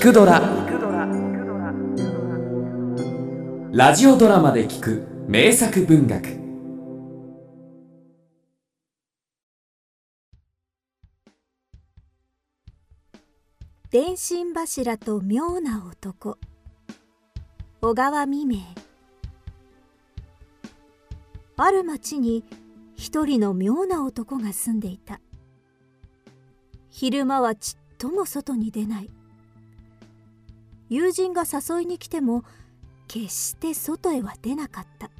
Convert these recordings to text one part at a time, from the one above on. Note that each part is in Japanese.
聞くドラ」ラジオドラマで聞く名作文学。電信柱と妙な男。小川未明。ある町に一人の妙な男が住んでいた。昼間はちっとも外に出ない。友人が誘いに来ても決して外へは出なかった。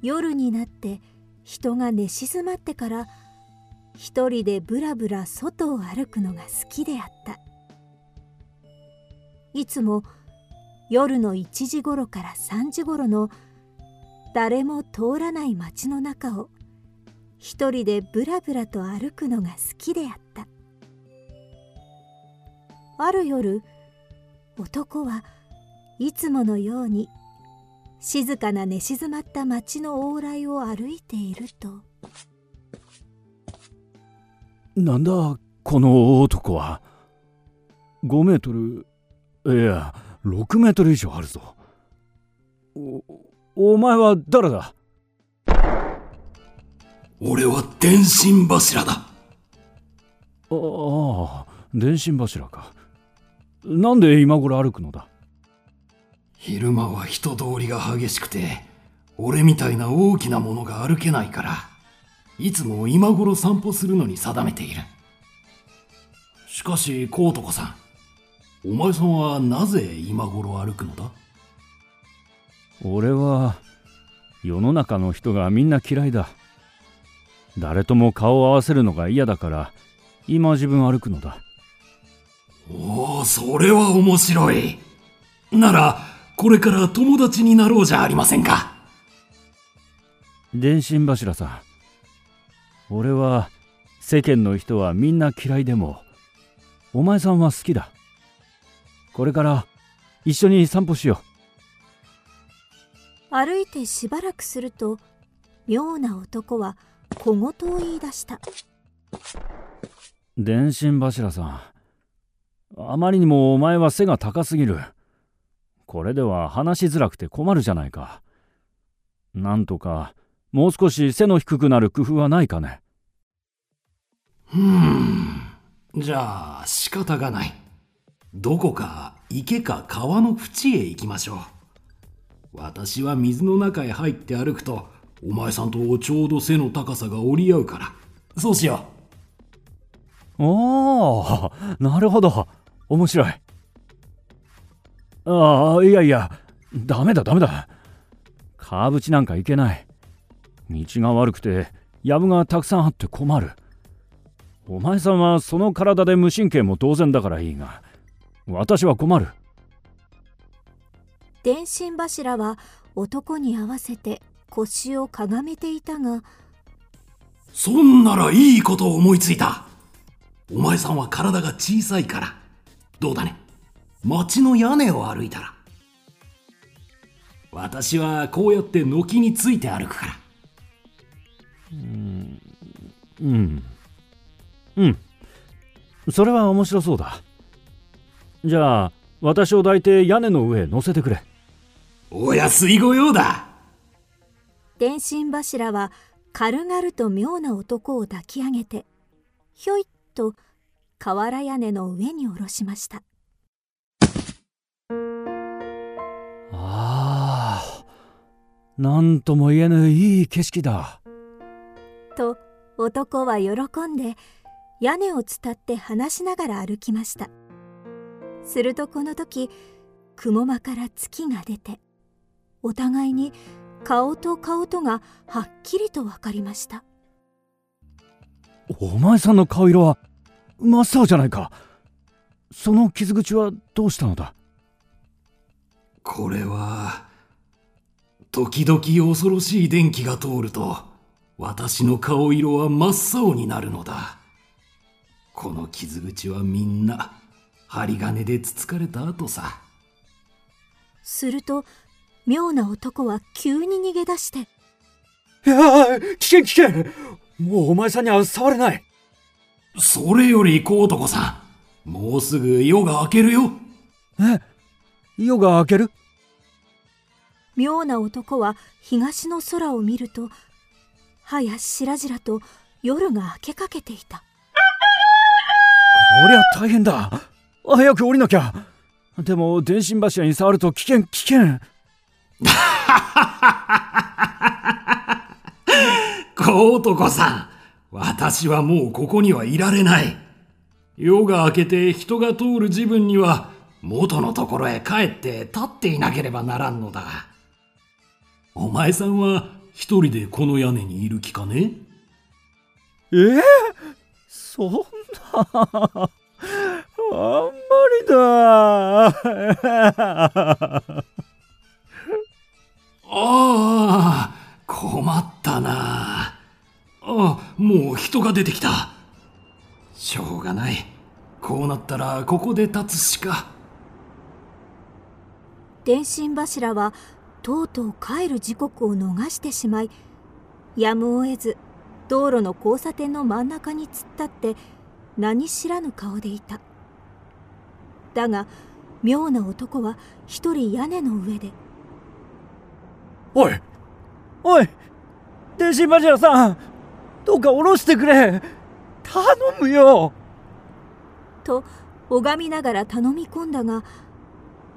夜になって人が寝静まってから一人でぶらぶら外を歩くのが好きであった。いつも夜の1時頃から3時頃の誰も通らない街の中を一人でぶらぶらと歩くのが好きであった。ある夜男はいつものように静かな寝静まった町の往来を歩いていると。なんだこの男は？5メートル。いや6メートル以上あるぞ。おお前は誰だ？俺は電信柱だ。ああ電信柱かなんで今頃歩くのだ？昼間は人通りが激しくて俺みたいな大きなものが歩けないからいつも今頃散歩するのに定めている。しかしコウトコさんお前さんはなぜ今頃歩くのだ？俺は世の中の人がみんな嫌いだ。誰とも顔を合わせるのが嫌だから今自分歩くのだ。おおそれは面白い。ならこれから友達になろうじゃありませんか。電信柱さん。俺は世間の人はみんな嫌いでもお前さんは好きだ。これから一緒に散歩しよう。歩いてしばらくすると妙な男は小言を言い出した。電信柱さんあまりにもお前は背が高すぎる。これでは話しづらくて困るじゃないか。なんとかもう少し背の低くなる工夫はないかね。ふん。じゃあ仕方がない。どこか池か川の縁へ行きましょう。私は水の中へ入って歩くとお前さんとちょうど背の高さが折り合うから。そうしよう。おおなるほど面白い。ああいやいやダメだダメだ。川淵なんか行けない。道が悪くて藪がたくさんあって困る。お前さんはその体で無神経も当然だからいいが私は困る。電信柱は男に合わせて腰をかがめていたがそんならいいことを思いついた。お前さんは体が小さいからどうだね？町の屋根を歩いたら。私はこうやって軒について歩くから。うんうん。うん。それは面白そうだ。じゃあ私を抱いて屋根の上へ乗せてくれ。お安い御用だ。電信柱は軽々と妙な男を抱き上げてひょいっと瓦屋根の上に下ろしました。ああ何とも言えぬいい景色だ。と男は喜んで屋根を伝って話しながら歩きました。するとこの時雲間から月が出てお互いに顔と顔とがはっきりと分かりました。お前さんの顔色は真っ青じゃないか。その傷口はどうしたのだ？これは時々恐ろしい電気が通ると私の顔色は真っ青になるのだ。この傷口はみんな針金でつつかれた後さ。すると妙な男は急に逃げ出して「いや危険危険。もうお前さんには触れないそれより小男さ。んもうすぐ夜が明けるよ。え夜が明ける？妙な男は東の空を見るとはやしらじらと夜が明けかけていた。こりゃ大変だ。早く降りなきゃ。でも電信柱に触ると危険危険。小男さん、私はもうここにはいられない。夜が明けて人が通る自分には元のところへ帰って立っていなければならんのだ。お前さんは一人でこの屋根にいる気かね？え？ー、そんなあんまりだ ああ、困ったな。もう人が出てきた。しょうがない。こうなったらここで立つしか。電信柱はとうとう帰る時刻を逃してしまいやむを得ず道路の交差点の真ん中に突っ立って何知らぬ顔でいただが妙な男は一人屋根の上でおいおい電信柱さんどうか下ろしてくれ。頼むよ。と拝みながら頼み込んだが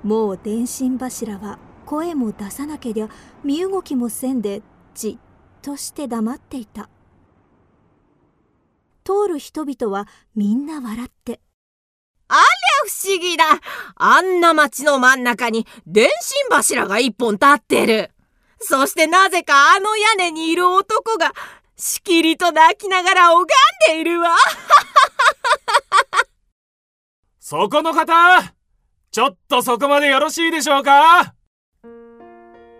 もう電信柱は声も出さなけりゃ身動きもせんでじっとして黙っていた。通る人々はみんな笑って。ありゃ不思議だ。あんな町の真ん中に電信柱が一本立ってる。そしてなぜかあの屋根にいる男がしきりと泣きながら拝んでいるわ。そこの方ちょっとそこまでよろしいでしょうか？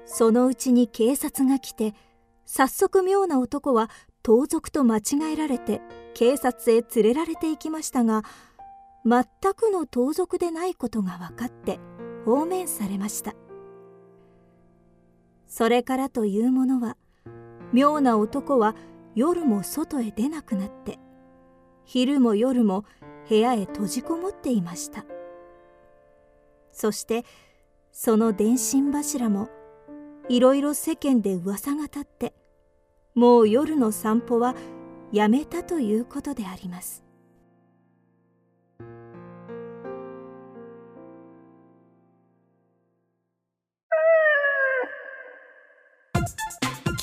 そのうちに警察が来て早速妙な男は盗賊と間違えられて警察へ連れられて行きましたが全くの盗賊でないことが分かって放免されました。それからというものは妙な男は夜も外へ出なくなって昼も夜も部屋へ閉じこもっていました。そしてその電信柱もいろいろ世間で噂が立ってもう夜の散歩はやめたということであります。